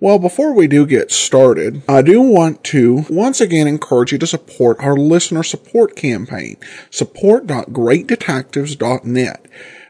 Well, before we do get started, I do want to once again encourage you to support our listener support campaign, support.greatdetectives.net.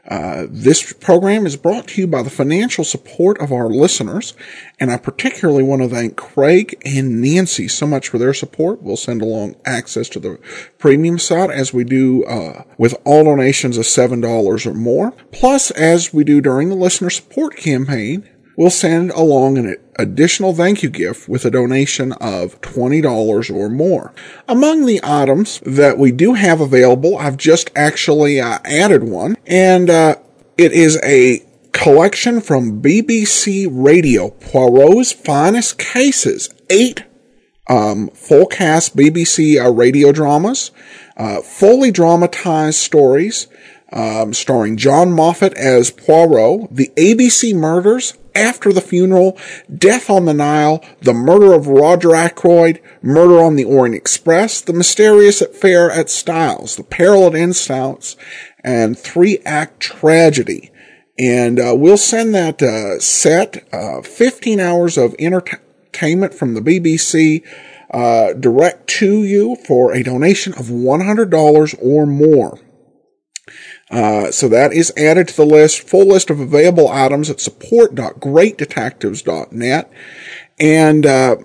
Uh, this program is brought to you by the financial support of our listeners, and I particularly want to thank Craig and Nancy so much for their support. We'll send along access to the premium site as we do uh, with all donations of $7 or more. Plus, as we do during the listener support campaign, we'll send along an additional thank you gift with a donation of $20 or more. Among the items that we do have available, I've just actually uh, added one, and uh, it is a collection from BBC Radio, Poirot's Finest Cases, eight um, full cast BBC uh, radio dramas, uh, fully dramatized stories, um, starring John Moffat as Poirot, the ABC murders, after the funeral, Death on the Nile, The Murder of Roger Ackroyd, Murder on the Orient Express, The Mysterious Affair at Styles, The Peril at End House, and Three Act Tragedy. And uh, we'll send that uh, set, uh, 15 hours of entertainment from the BBC, uh, direct to you for a donation of $100 or more. Uh, so that is added to the list. Full list of available items at support.greatdetectives.net. And, uh,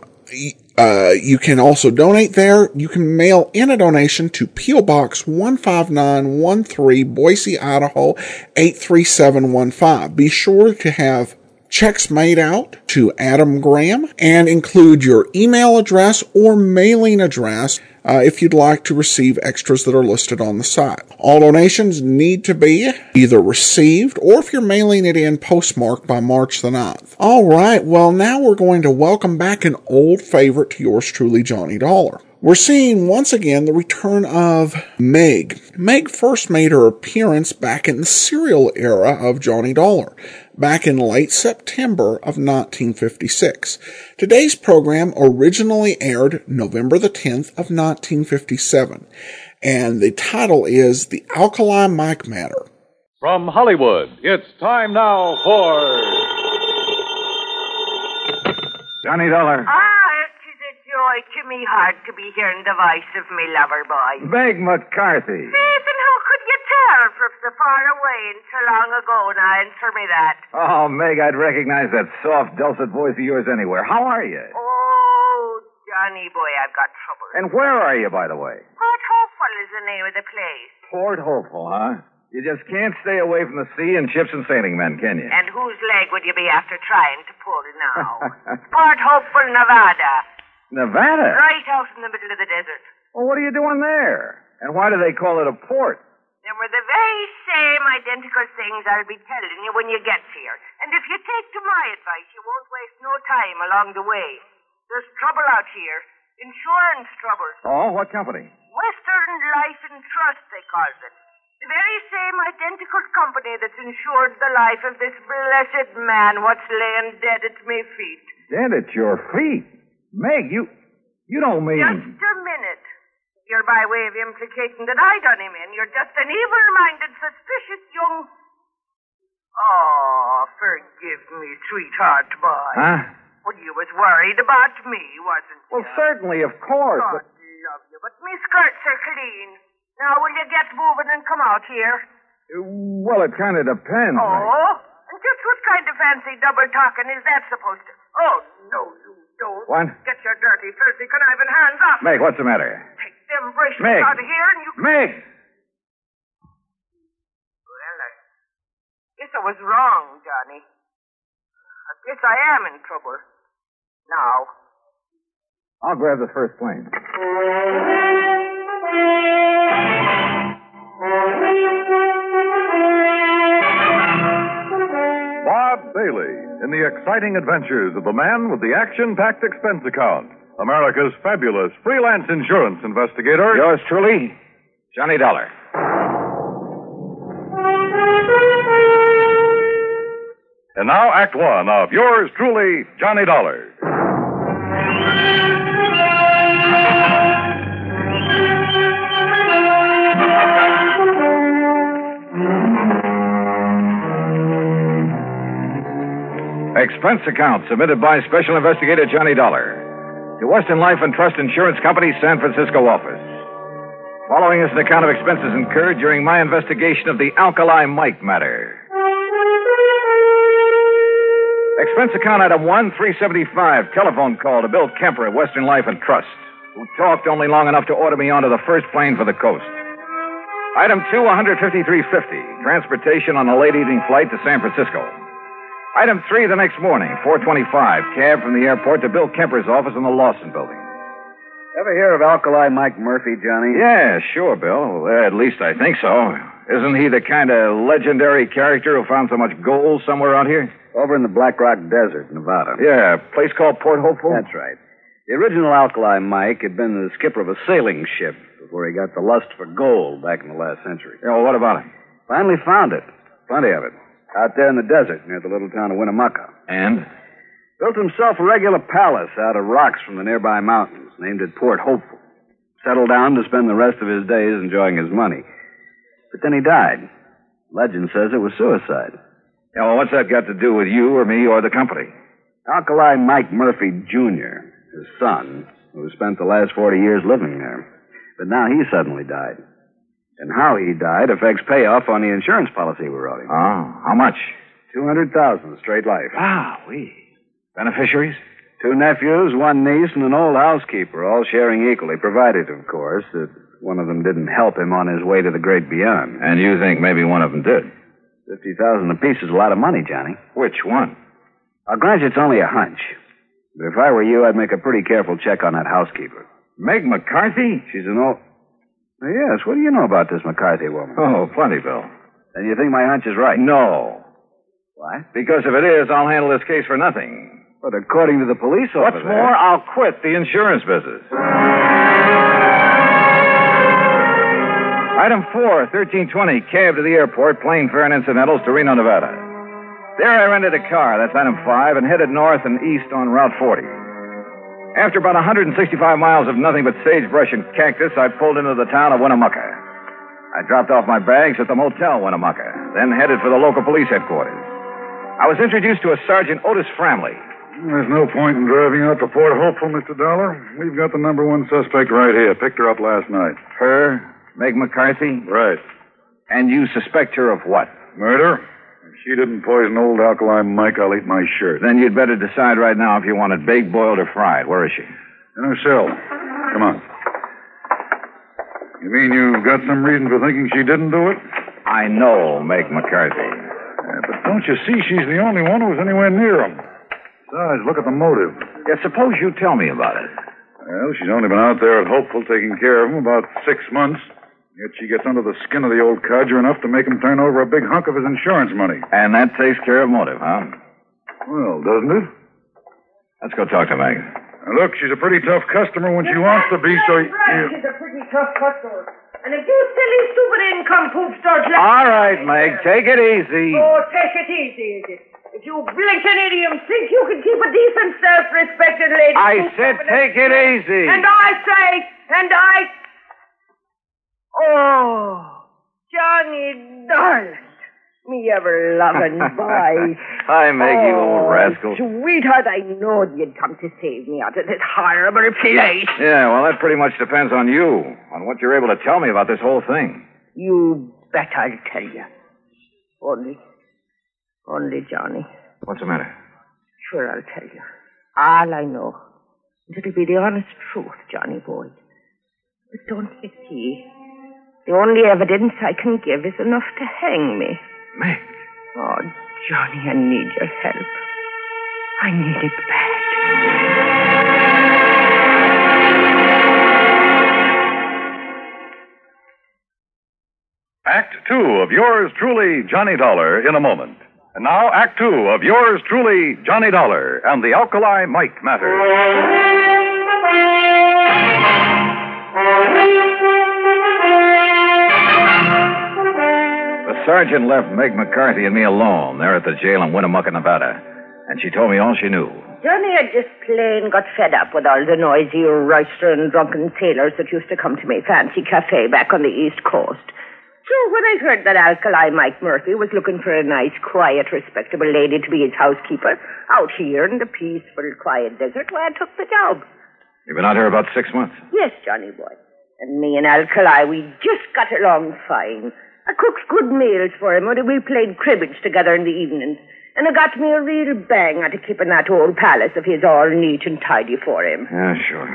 uh, you can also donate there. You can mail in a donation to P.O. Box 15913, Boise, Idaho 83715. Be sure to have checks made out to Adam Graham and include your email address or mailing address uh, if you'd like to receive extras that are listed on the site. All donations need to be either received or if you're mailing it in postmarked by March the 9th. All right, well, now we're going to welcome back an old favorite to yours truly, Johnny Dollar. We're seeing once again the return of Meg. Meg first made her appearance back in the serial era of Johnny Dollar, back in late September of 1956. Today's program originally aired November the 10th of 1957, and the title is The Alkali Mike Matter. From Hollywood, it's time now for Johnny Dollar. Ah, it is a joy to me heart to be hearing the voice of me lover boy. Meg McCarthy. Faith, and how could you tell from so far away and so long ago now? Answer me that. Oh, Meg, I'd recognize that soft, dulcet voice of yours anywhere. How are you? Oh, Johnny boy, I've got trouble. And where are you, by the way? Port Hopeful is the name of the place. Port Hopeful, huh? You just can't stay away from the sea and ships and sailing men, can you? And whose leg would you be after trying to pull now? Port Hopeful, Nevada. Nevada? Right out in the middle of the desert. Well, what are you doing there? And why do they call it a port? Them were the very same identical things I'll be telling you when you get here. And if you take to my advice, you won't waste no time along the way. There's trouble out here. Insurance trouble. Oh, what company? Western Life and Trust, they calls it. The very same identical company that's insured the life of this blessed man what's laying dead at me feet. Dead at your feet. Meg, you you don't mean Just a. You're by way of implicating that I done him in. You're just an evil-minded, suspicious young... Oh, forgive me, sweetheart boy. Huh? Well, you was worried about me, wasn't you? Well, certainly, of course. God But love you, but me skirts are clean. Now, will you get moving and come out here? well, it kind of depends. Oh? And just what kind of fancy double talking is that supposed to... Oh, no, you don't. What? Get your dirty, filthy, conniving hands off. Meg, what's the matter? Take them bracelets Meg. out of here and you... Meg! Well, I guess I was wrong, Johnny. I guess I am in trouble. Now. I'll grab the first plane. Bob Bailey in the exciting adventures of the man with the action packed expense account. America's fabulous freelance insurance investigator. Yours truly, Johnny Dollar. And now, Act One of yours truly, Johnny Dollar. Expense account submitted by Special Investigator Johnny Dollar to Western Life and Trust Insurance Company, San Francisco office. Following is an account of expenses incurred during my investigation of the Alkali Mike matter. Expense account item 1, 375, telephone call to Bill Kemper at Western Life and Trust, who talked only long enough to order me onto the first plane for the coast. Item 2, 153.50, transportation on a late evening flight to San Francisco. Item 3, the next morning, 425, cab from the airport to Bill Kemper's office in the Lawson building. Ever hear of Alkali Mike Murphy, Johnny? Yeah, sure, Bill. Well, at least I think so. Isn't he the kind of legendary character who found so much gold somewhere out here? Over in the Black Rock Desert, Nevada. Yeah, a place called Port Hopeful? That's right. The original Alkali Mike had been the skipper of a sailing ship before he got the lust for gold back in the last century. Yeah, well, what about him? Finally found it. Plenty of it. Out there in the desert near the little town of Winnemucca. And? Built himself a regular palace out of rocks from the nearby mountains, named it Port Hopeful. Settled down to spend the rest of his days enjoying his money. But then he died. Legend says it was suicide. Yeah, well, what's that got to do with you or me or the company? Alkali Mike Murphy Jr., his son, who spent the last 40 years living there. But now he suddenly died. And how he died affects payoff on the insurance policy we wrote him. Oh, how much? 200000 straight life. Ah, we. Beneficiaries? Two nephews, one niece, and an old housekeeper, all sharing equally, provided, of course, that one of them didn't help him on his way to the great beyond. And you think maybe one of them did? 50000 apiece is a lot of money, Johnny. Which one? I'll grant you it's only a hunch. But if I were you, I'd make a pretty careful check on that housekeeper. Meg McCarthy? She's an old. Yes, what do you know about this McCarthy woman? Oh, plenty, Bill. Then you think my hunch is right? No. Why? Because if it is, I'll handle this case for nothing. But according to the police officer. What's more, I'll quit the insurance business. Item 4, 1320, cab to the airport, plane fare and incidentals to Reno, Nevada. There I rented a car, that's item 5, and headed north and east on Route 40. After about 165 miles of nothing but sagebrush and cactus, I pulled into the town of Winnemucca. I dropped off my bags at the Motel Winnemucca, then headed for the local police headquarters. I was introduced to a Sergeant Otis Framley. There's no point in driving out to Port Hopeful, Mr. Dollar. We've got the number one suspect right here. Picked her up last night. Her, Meg McCarthy, Right. and you suspect her of what? Murder? She didn't poison old Alkali Mike, I'll eat my shirt. Then you'd better decide right now if you want it baked, boiled, or fried. Where is she? In her cell. Come on. You mean you've got some reason for thinking she didn't do it? I know Meg McCarthy. Yeah, but don't you see she's the only one who was anywhere near him? Besides, look at the motive. Yeah, suppose you tell me about it. Well, she's only been out there at Hopeful taking care of him about six months. Yet she gets under the skin of the old codger enough to make him turn over a big hunk of his insurance money. And that takes care of motive, huh? Well, doesn't it? Let's go talk to Meg. Now, look, she's a pretty tough customer when she wants to be, so... Right, You... she's a pretty tough customer. And if you silly, stupid income poops start laughing... All right, Meg, take it easy. Oh, take it easy, is it? If you blinking idiom think you can keep a decent, self-respected lady... I said take it easy. And I say, and I... Oh, Johnny darling. Me ever loving boy. Hi, Meg, you old Oh, rascal. Sweetheart, I knowed you'd come to save me out of this horrible place. Yeah, well, that pretty much depends on you, on what you're able to tell me about this whole thing. You bet I'll tell you. Only, only, Johnny. What's the matter? Sure, I'll tell you. All I know. It'll be the honest truth, Johnny boy. But don't you see? The only evidence I can give is enough to hang me. Meg. Oh, Johnny, I need your help. I need it bad. Act two of yours truly, Johnny Dollar, in a moment. And now, Act two of yours truly, Johnny Dollar, and the Alkali Mike matter. Sergeant left Meg McCarthy and me alone there at the jail in Winnemucca, Nevada. And she told me all she knew. Johnny had just plain got fed up with all the noisy, roistering, drunken sailors that used to come to my fancy cafe back on the East Coast. So when I heard that Alkali Mike Murphy was looking for a nice, quiet, respectable lady to be his housekeeper out here in the peaceful, quiet desert, why I took the job. You've been out here about six months. Yes, Johnny boy. And me and Alkali, we just got along fine. I cooked good meals for him, and we played cribbage together in the evenings. And it got me a real bang out of keeping that old palace of his all neat and tidy for him. Yeah, sure.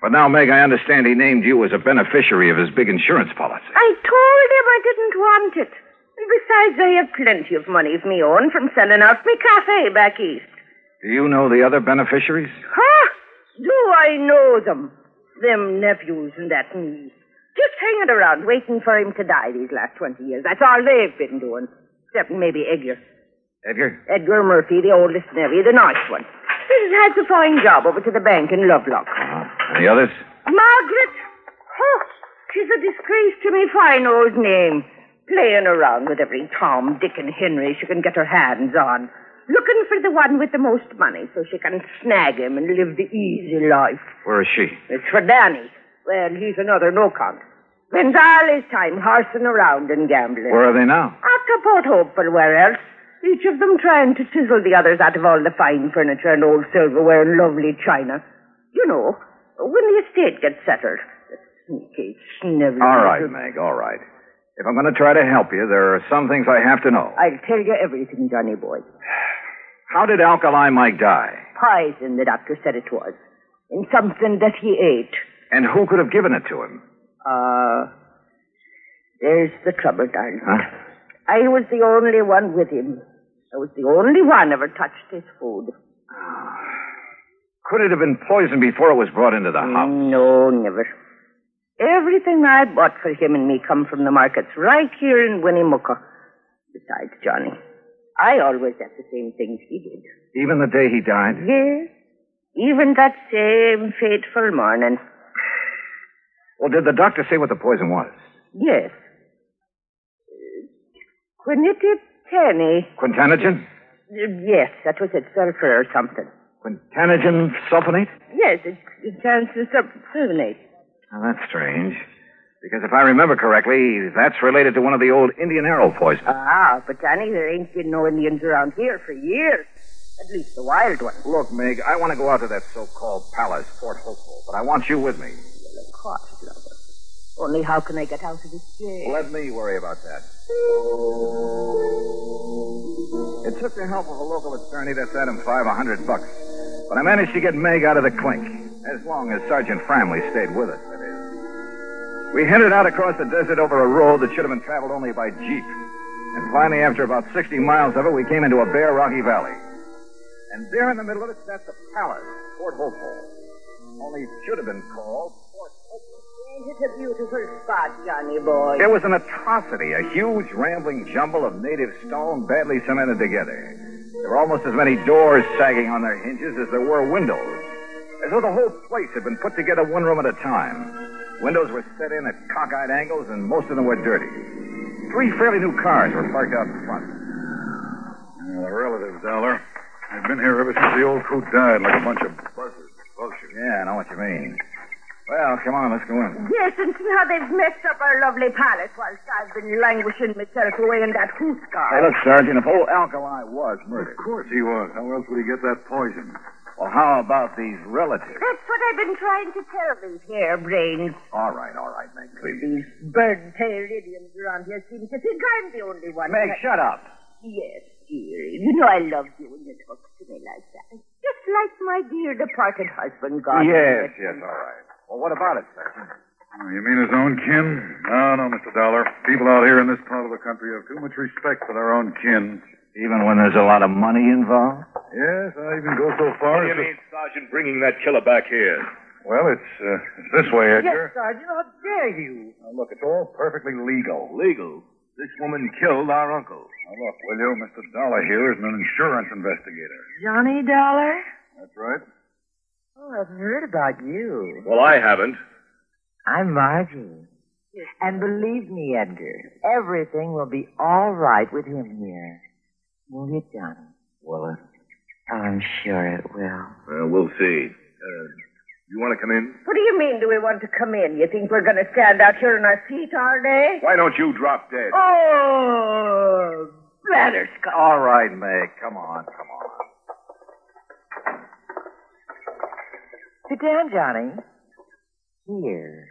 But now, Meg, I understand he named you as a beneficiary of his big insurance policy. I told him I didn't want it. And besides, I have plenty of money of me own from selling out my cafe back east. Do you know the other beneficiaries? Huh? Do I know them? Them nephews and that niece. Just hanging around waiting for him to die these last 20 years. That's all they've been doing. Except maybe Edgar. Edgar? Edgar Murphy, the oldest nephew, the nice one. He has a fine job over to the bank in Lovelock. Uh-huh. And the others? Margaret! Oh, she's a disgrace to me fine old name. Playing around with every Tom, Dick, and Henry she can get her hands on. Looking for the one with the most money so she can snag him and live the easy life. Where is she? It's for Danny. Well, he's another no count. Spends all his time horsing around and gambling. Where are they now? Out to Port Hopeful, where else? Each of them trying to chisel the others out of all the fine furniture and old silverware and lovely china. You know, when the estate gets settled. Sneaky, snivelly... All right, Meg, all right. If I'm going to try to help you, there are some things I have to know. I'll tell you everything, Johnny boy. How did Alkali Mike die? Poison, the doctor said it was. In something that he ate. And who could have given it to him? Uh, there's the trouble, darling. Huh? I was the only one with him. I was the only one ever touched his food. Could it have been poisoned before it was brought into the house? No, never. Everything I bought for him and me come from the markets right here in Winnemucca. Besides, Johnny, I always had the same things he did. Even the day he died? Yes. Even that same fateful morning. Well, did the doctor say what the poison was? Yes. Quinititani. Quintanogen? Yes, that was it. Sulfur or something. Quintanogen sulfonate? Yes, it, it sounds sulfonate. Now, that's strange. Because if I remember correctly, that's related to one of the old Indian arrow poisons. Ah, but Johnny, there ain't been no Indians around here for years. At least the wild ones. Look, Meg, I want to go out to that so-called palace, Port Hopeful, but I want you with me. Lover. Only how can I get out of this jail? Let me worry about that. It took the help of a local attorney that set him five hundred bucks. But I managed to get Meg out of the clink, as long as Sergeant Framley stayed with us, that is. We headed out across the desert over a road that should have been traveled only by jeep. And finally, after about 60 miles of it, we came into a bare, rocky valley. And there in the middle of it sat the palace, Port Hopeful. Only it should have been called Fort Hopeful. Ain't it a beautiful spot, Johnny boy? It was an atrocity, a huge, rambling jumble of native stone badly cemented together. There were almost as many doors sagging on their hinges as there were windows, as though the whole place had been put together one room at a time. Windows were set in at cockeyed angles, and most of them were dirty. Three fairly new cars were parked out in front. Yeah, the relatives, Dollar. They've been here ever since the old coot died, like a bunch of buzzards. Bullshit. Yeah, I know what you mean. Well, come on, let's go in. Yes, and see how they've messed up our lovely palace whilst I've been languishing myself away in that hoot car. Hey, look, Sergeant, if old Alkali was murdered. Of course he was. How else would he get that poison? Well, how about these relatives? That's what I've been trying to tell these harebrains. All right, all right, Meg, please. These bird-tailed idiots around here seem to think I'm the only one. Meg, that- shut up. Yes, dearie. You know I love you when you talk to me like that. Just like my dear departed husband, God. Yes, yes, all right. Well, what about it, Sergeant? Oh, you mean his own kin? No, no, Mr. Dollar. People out here in this part of the country have too much respect for their own kin. Even when there's a lot of money involved? Yes, I even go so far what as to... Sergeant, bringing that killer back here? Well, it's, uh, it's this way, Edgar. Yes, Edgar. Sergeant, how dare you? Now, look, it's all perfectly legal. Legal. This woman killed our uncle. Now, look, will you? Mr. Dollar here is an insurance investigator. Johnny Dollar? That's right. Oh, I've heard about you. Well, I haven't. I'm Margie. And believe me, Edgar, everything will be all right with him here. Won't it, Johnny? Will it? I'm sure it will. Well, we'll see. Uh, you want to come in? What do you mean, do we want to come in? You think we're going to stand out here on our feet all day? Why don't you drop dead? Oh, blatherskite. All right, Meg. Come on, come on. Sit down, Johnny. Here.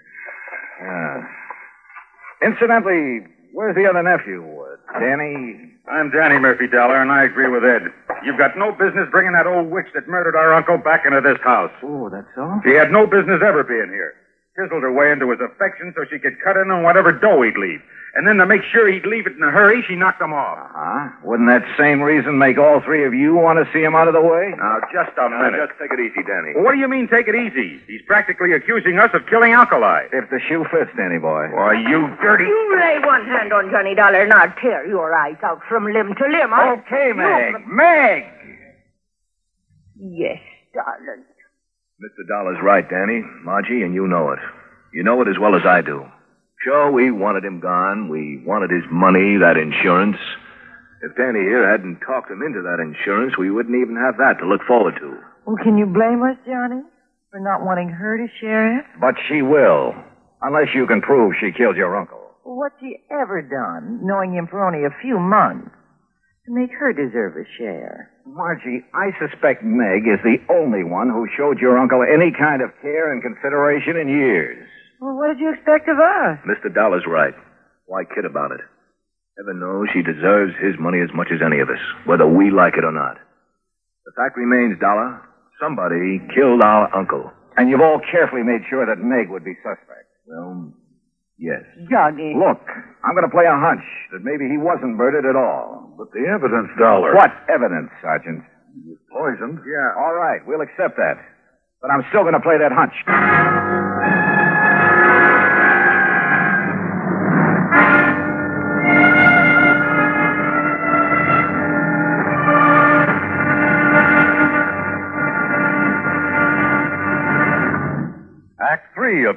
Yeah. Incidentally, where's the other nephew? Uh, Danny? I'm Danny Murphy Dollar, and I agree with Ed. You've got no business bringing that old witch that murdered our uncle back into this house. Oh, that's all? He had no business ever being here. Fizzled her way into his affection so she could cut in on whatever dough he'd leave. And then to make sure he'd leave it in a hurry, she knocked him off. Huh? Wouldn't that same reason make all three of you want to see him out of the way? Now, just a Now, minute. just take it easy, Danny. Well, what do you mean, take it easy? He's practically accusing us of killing Alkali. If the shoe fits, Danny boy. Why, you dirty... You lay one hand on Johnny Dollar and I'll tear your eyes out from limb to limb. I'll- Okay, Meg. You- Meg! Yes, darling. Mr. Dollar's right, Danny. Margie, and you know it. You know it as well as I do. Sure, we wanted him gone. We wanted his money, that insurance. If Danny here hadn't talked him into that insurance, we wouldn't even have that to look forward to. Well, can you blame us, Johnny, for not wanting her to share it? But she will. Unless you can prove she killed your uncle. Well, what's she ever done, knowing him for only a few months, to make her deserve a share? Margie, I suspect Meg is the only one who showed your uncle any kind of care and consideration in years. Well, what did you expect of us? Mr. Dollar's right. Why kid about it? Heaven knows she deserves his money as much as any of us, whether we like it or not. The fact remains, Dollar, somebody killed our uncle. And you've all carefully made sure that Meg would be suspect. Well, yes. Johnny. Look, I'm going to play a hunch that maybe he wasn't murdered at all. But the evidence, Dollar. What evidence, Sergeant? He's poisoned? Yeah. All right, we'll accept that. But I'm still going to play that hunch.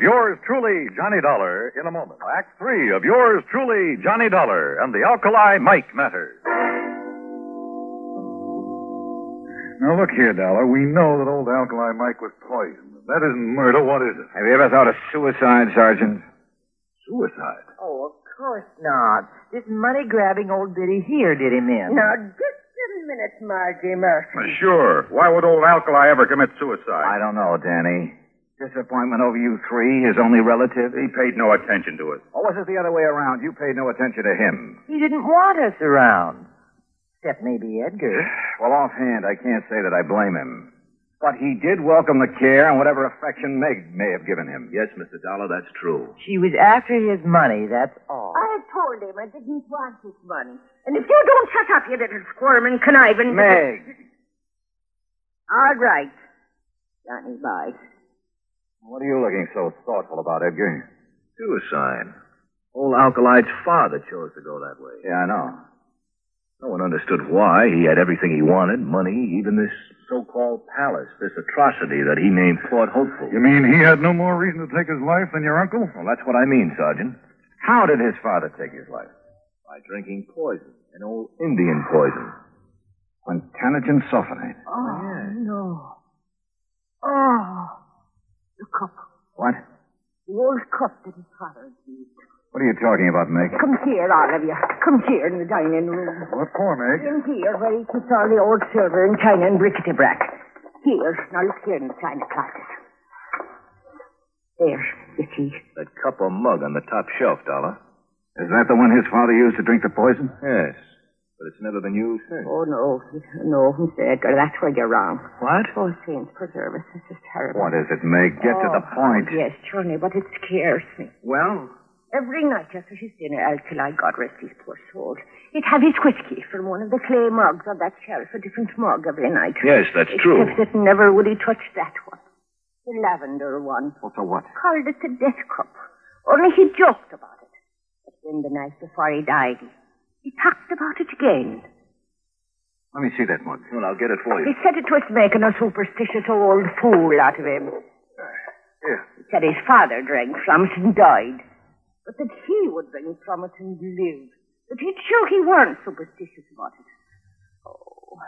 Of yours truly, Johnny Dollar, in a moment. Act three of yours truly, Johnny Dollar, and the Alkali Mike matter. Now, look here, Dollar. We know that old Alkali Mike was poisoned. If that isn't murder, what is it? Have you ever thought of suicide, Sergeant? Suicide. Oh, of course not. This money-grabbing old biddy here did him in. Now, just a minute, Margie Murphy. Sure. Why would old Alkali ever commit suicide? I don't know, Danny. Disappointment over you three, his only relative? He paid no attention to it. Or was it the other way around? You paid no attention to him. He didn't want us around. Except maybe Edgar. Well, offhand, I can't say that I blame him. But he did welcome the care and whatever affection Meg may have given him. Yes, Mr. Dollar, that's true. She was after his money, that's all. I told him I didn't want his money. And if you don't shut up, you little squirm and conniving... Meg! All right. Johnny, bye. What are you looking so thoughtful about, Edgar? Suicide. Old Alkalite's father chose to go that way. Yeah, I know. No one understood why. He had everything he wanted, money, even this so-called palace, this atrocity that he named Port Hopeful. You mean he had no more reason to take his life than your uncle? Well, that's what I mean, Sergeant. How did his father take his life? By drinking poison, an old Indian poison. Quintanogen sulfonate. Oh, oh no. Oh, the cup. What? The old cup that his father used. What are you talking about, Meg? Come here, all of you. Come here in the dining room. What for, Meg? In here, where he keeps all the old silver and china and brickety-brack. Here. Now look here in the china closet. There, you see. That cup or mug on the top shelf, Dollar. Is that the one his father used to drink the poison? Yes. But it's never been used since. Oh, no. No, Mr. Edgar, that's where you're wrong. What? Oh, saints preserve us. This is terrible. What is it, Meg? Get to the Oh, point. Yes, Johnny, but it scares me. Well? Every night after his dinner, Alkali, God rest his poor soul, he'd have his whiskey from one of the clay mugs on that shelf, a different mug every night. Yes, that's true. Except that never would he touch that one. The lavender one. What's a what? Called it the death cup. Only he joked about it. But then the night before he died, he talked about it again. Let me see that mug. Well, I'll get it for you. He said it was making a superstitious old fool out of him. Here. He said his father drank from it and died. but that he would drink from it and live. That he'd show he weren't superstitious about it. Oh,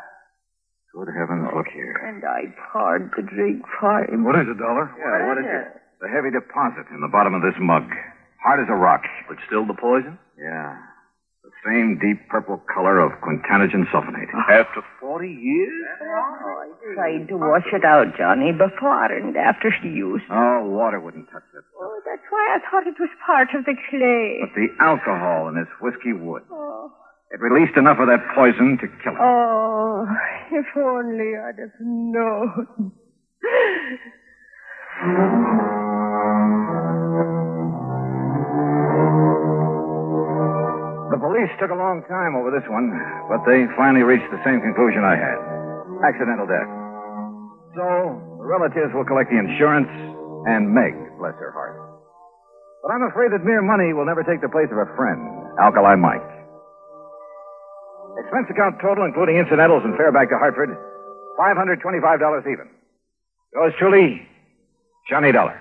Good heavens, look here. and I'd poured the drink for him. What is it, Dollar? Yeah, what is it? The heavy deposit in the bottom of this mug. Hard as a rock. But still the poison? Yeah. The same deep purple color of quintanogen sulfonate. After 40 years? Oh, I tried to wash it out, Johnny, before and after use. Oh, water wouldn't touch it. Oh, that's why I thought it was part of the clay. But the alcohol in this whiskey would. Oh, It released enough of that poison to kill him. oh, if only I'd have known. Police took a long time over this one, but they finally reached the same conclusion I had. Accidental death. So, the relatives will collect the insurance, and Meg, bless her heart. But I'm afraid that mere money will never take the place of a friend, Alkali Mike. Expense account total, including incidentals and fare back to Hartford, $525 even. Yours truly, Johnny Dollar.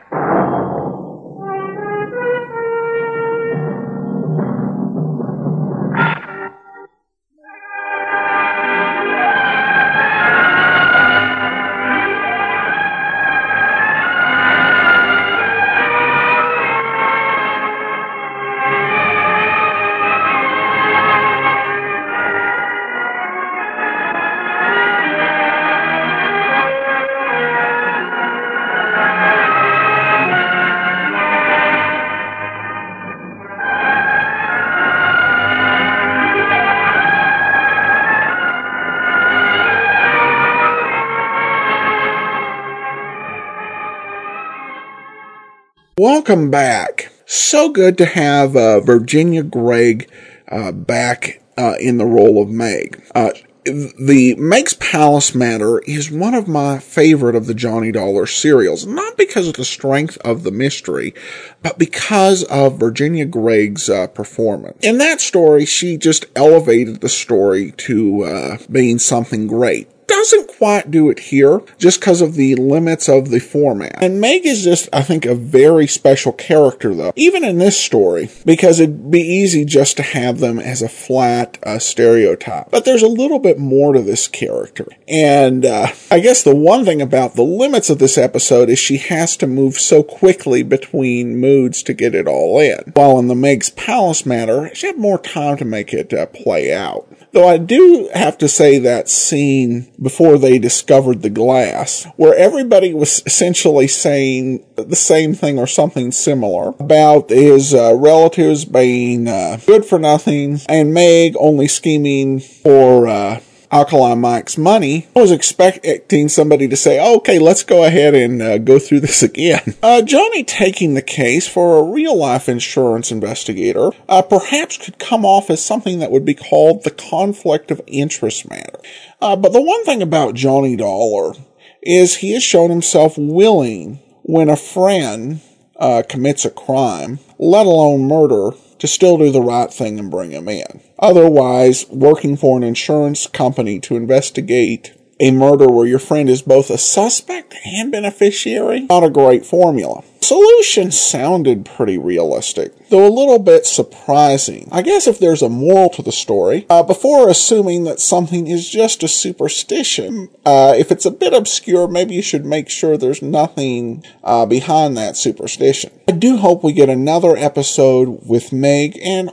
Welcome back. So good to have uh, Virginia Gregg uh, back uh, in the role of Meg. Uh, the Meg's Palace matter is one of my favorite of the Johnny Dollar serials, not because of the strength of the mystery, but because of Virginia Gregg's uh, performance. In that story, she just elevated the story to uh, being something great doesn't quite do it here just because of the limits of the format. And Meg is just, I think, a very special character though, even in this story, because it'd be easy just to have them as a flat uh, stereotype. But there's a little bit more to this character. And uh, I guess the one thing about the limits of this episode is she has to move so quickly between moods to get it all in. While in the Meg's Palace matter, she had more time to make it uh, play out. Though I do have to say that scene before they discovered the glass, where everybody was essentially saying the same thing or something similar about his uh, relatives being uh, good for nothing and Meg only scheming for uh, Alkali Mike's money, I was expecting somebody to say, okay, let's go ahead and uh, go through this again. Uh, Johnny taking the case for a real life insurance investigator uh, perhaps could come off as something that would be called the conflict of interest matter. Uh, but the one thing about Johnny Dollar is he has shown himself willing when a friend uh, commits a crime, let alone murder, to still do the right thing and bring him in. Otherwise, working for an insurance company to investigate a murder where your friend is both a suspect and beneficiary, not a great formula. Solution sounded pretty realistic, though a little bit surprising. I guess if there's a moral to the story, uh, before assuming that something is just a superstition, uh, if it's a bit obscure, maybe you should make sure there's nothing uh, behind that superstition. I do hope we get another episode with Meg and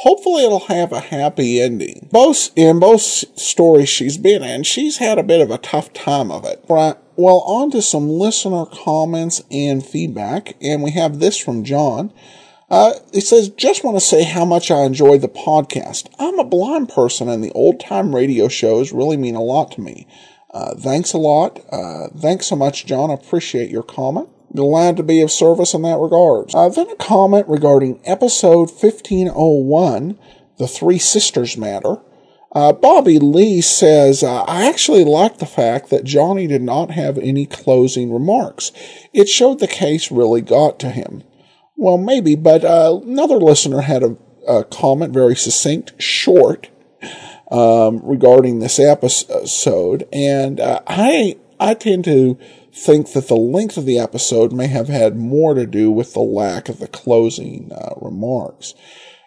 hopefully it'll have a happy ending. Both in both stories she's been in, she's had a bit of a tough time of it. Right. Well, on to some listener comments and feedback, and we have this from John. Uh, he says, just want to say how much I enjoy the podcast. I'm a blind person and the old time radio shows really mean a lot to me. Uh, thanks a lot. Uh, thanks so much, John. I appreciate your comment. Glad to be of service in that regard. Uh, then a comment regarding episode 1501, The Three Sisters Matter. Uh, Bobby Lee says, uh, I actually like the fact that Johnny did not have any closing remarks. It showed the case really got to him. Well, maybe, but uh, another listener had a, a comment, very succinct, short, um, regarding this episode, and uh, I I tend to think that the length of the episode may have had more to do with the lack of the closing uh, remarks.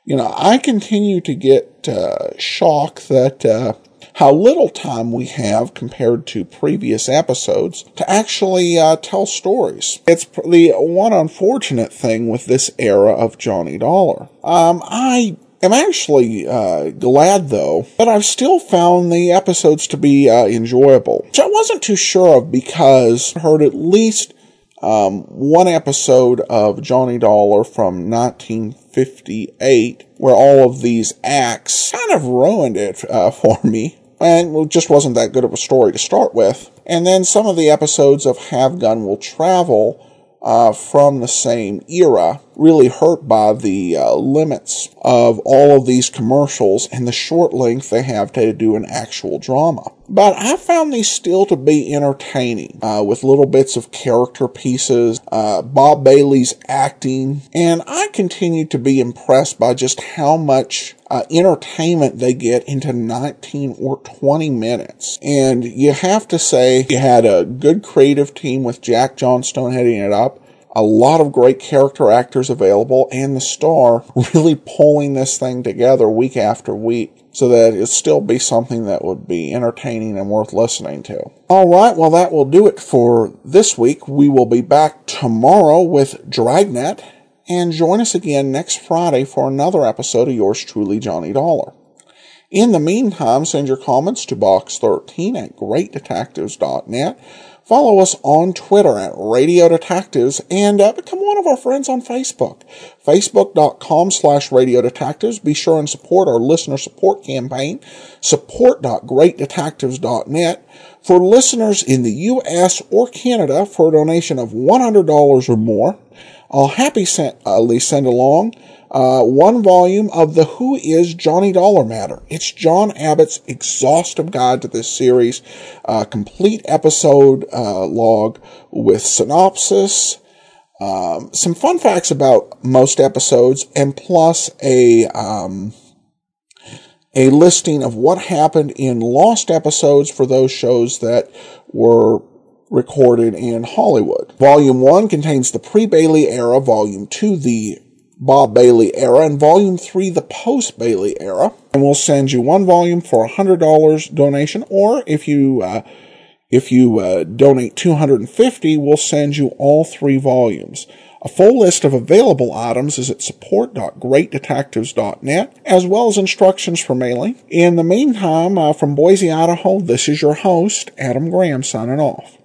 You know, I continue to get uh, shocked that uh, how little time we have compared to previous episodes to actually uh, tell stories. It's the one unfortunate thing with this era of Johnny Dollar. Um, I am actually uh, glad though that I've still found the episodes to be uh, enjoyable, which I wasn't too sure of because I heard at least um, one episode of Johnny Dollar from 1958 where all of these acts kind of ruined it uh, for me and it just wasn't that good of a story to start with. And then some of the episodes of Have Gun Will Travel uh, from the same era, really hurt by the uh, limits of all of these commercials and the short length they have to do an actual drama. But I found these still to be entertaining, uh, with little bits of character pieces, uh, Bob Bailey's acting, and I continue to be impressed by just how much uh, entertainment they get into 19 or 20 minutes. And you have to say you had a good creative team with Jack Johnstone heading it up a lot of great character actors available and the star really pulling this thing together week after week so that it still be something that would be entertaining and worth listening to. All right, well, that will do it for this week. We will be back tomorrow with Dragnet and join us again next Friday for another episode of yours truly, Johnny Dollar. In the meantime, send your comments to box13 at greatdetectives.net. Follow us on Twitter at Radio Detectives and uh, become one of our friends on Facebook. Facebook.com slash Radio Detectives. Be sure and support our listener support campaign. Support.greatdetectives.net. For listeners in the U.S. or Canada for a donation of $100 or more, I'll happily send along uh, one volume of the Who is Johnny Dollar Matter. It's John Abbott's exhaustive guide to this series, uh, complete episode uh, log with synopsis, um, some fun facts about most episodes, and plus a um, a listing of what happened in lost episodes for those shows that were recorded in Hollywood. Volume 1 contains the pre-Bailey era, Volume 2 the Bob Bailey era, and Volume 3 the post Bailey era. And we'll send you one volume for a $100 donation, or if you uh, if you uh, donate 250, we'll send you all three volumes. A full list of available items is at support.greatdetectives.net, as well as instructions for mailing. In the meantime, uh, from Boise, Idaho, this is your host, Adam Graham, signing off.